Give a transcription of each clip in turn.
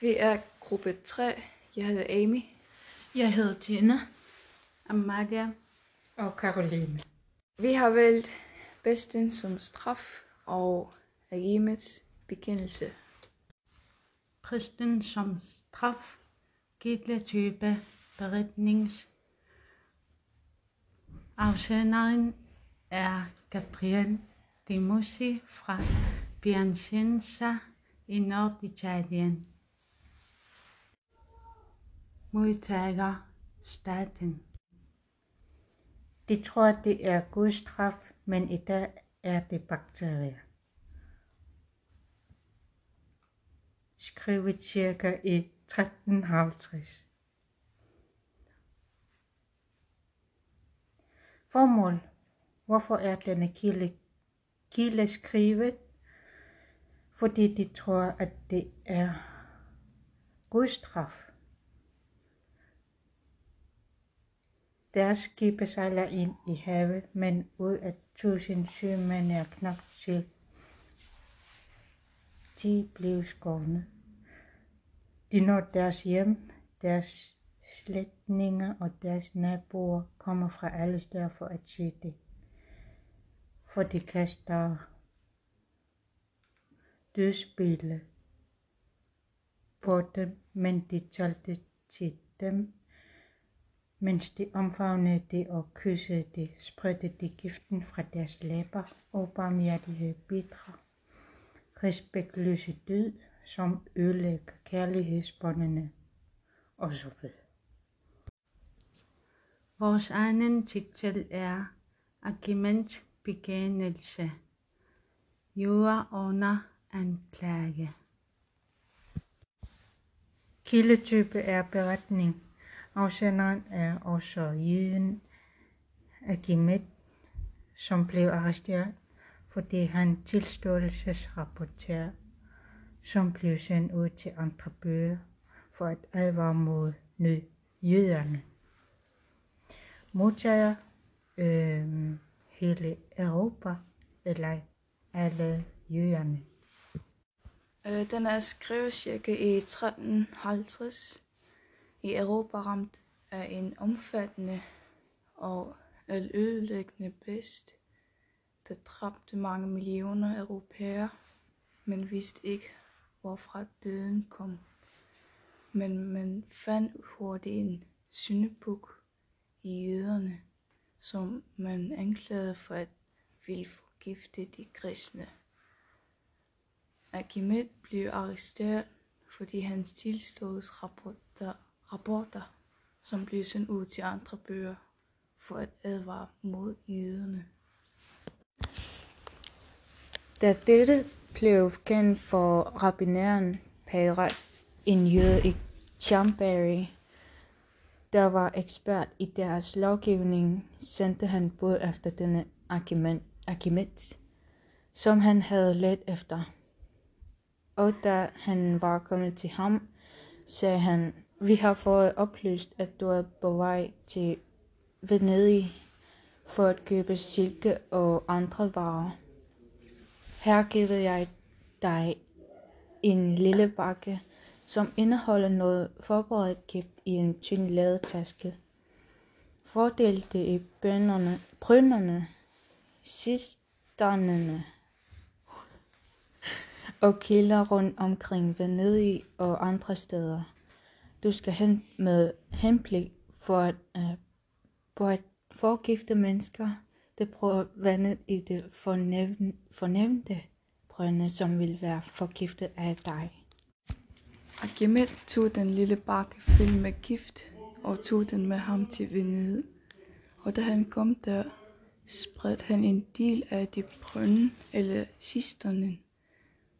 Vi er gruppe 3. Jeg hedder Amy. Jeg hedder Tina. Amalia. og Caroline. Vi har valgt besten som straf og agimets bekendelse. Kristen som straf. Gidle type beretnings. Afsenderen er Gabriel Di Mussi fra Piacenza i Norditalien. Modtager staten. De tror, det er Guds straf, men i dag er det bakterier. Skrevet cirka i 1350. Formål. Hvorfor er denne kilde, kilde skrevet? Fordi de tror, at det er Guds straf. Deres skibe sejler ind i havet, men ud af tusind sømænd er knap til De blev skårne. De når deres hjem, deres slægtninge og deres naboer kommer fra alle steder for at se det. For de kaster dødsbillede på dem, men de talte til dem mens de omfavnede det og kyssede det, spredte de giften fra deres læber og barmhjertighed bidra. Respektløse død, som ødelægger kærlighedsbåndene og så videre. Vores anden titel er Argument bekendelse. Jura under anklage. Kildetype er beretning. Afsenderen er også jøden Akimet, som blev arresteret, fordi han tilståelsesrapporter, som blev sendt ud til andre bøger for at advare mod nød jøderne. Modtager øh, hele Europa eller alle jøderne. Øh, Den er skrevet cirka i 1350 i Europa ramt af en omfattende og ødelæggende pest, der dræbte mange millioner europæere, men vidste ikke, hvorfra døden kom. Men man fandt hurtigt en syndebuk i jøderne, som man anklagede for at ville forgifte de kristne. Akimet blev arresteret, fordi hans tilståelsesrapporter rapporter, som blev sendt ud til andre bøger for at advare mod jøderne. Da dette blev kendt for rabbineren Padre, en jøde i Chambéry, der var ekspert i deres lovgivning, sendte han bud efter denne Archimedes, som han havde let efter. Og da han var kommet til ham, sagde han, vi har fået oplyst, at du er på vej til Venedig for at købe silke og andre varer. Her giver jeg dig en lille bakke, som indeholder noget forberedt gift i en tynd ladetaske. Fordel det i bønderne, brønderne, cisternerne og kilder rundt omkring Venedig og andre steder. Du skal hen med henblik for at, øh, på at forgifte mennesker, det prøver vandet i det fornævnte, fornævnte brønde, som vil være forgiftet af dig. Agamemnon tog den lille bakke fyldt med gift og tog den med ham til Venedig. Og da han kom der, spredte han en del af de brønde eller cisternen,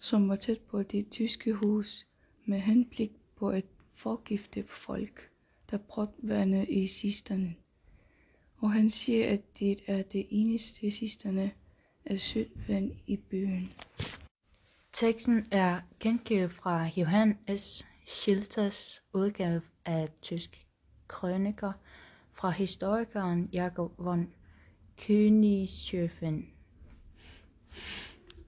som var tæt på det tyske hus, med henblik på at forgifte folk, der brød vandet i sisterne. Og han siger, at det er det eneste cisterne af sødt vand i byen. Teksten er gengivet fra Johan S. Schilters udgave af tysk krøniker fra historikeren Jakob von Königshofen.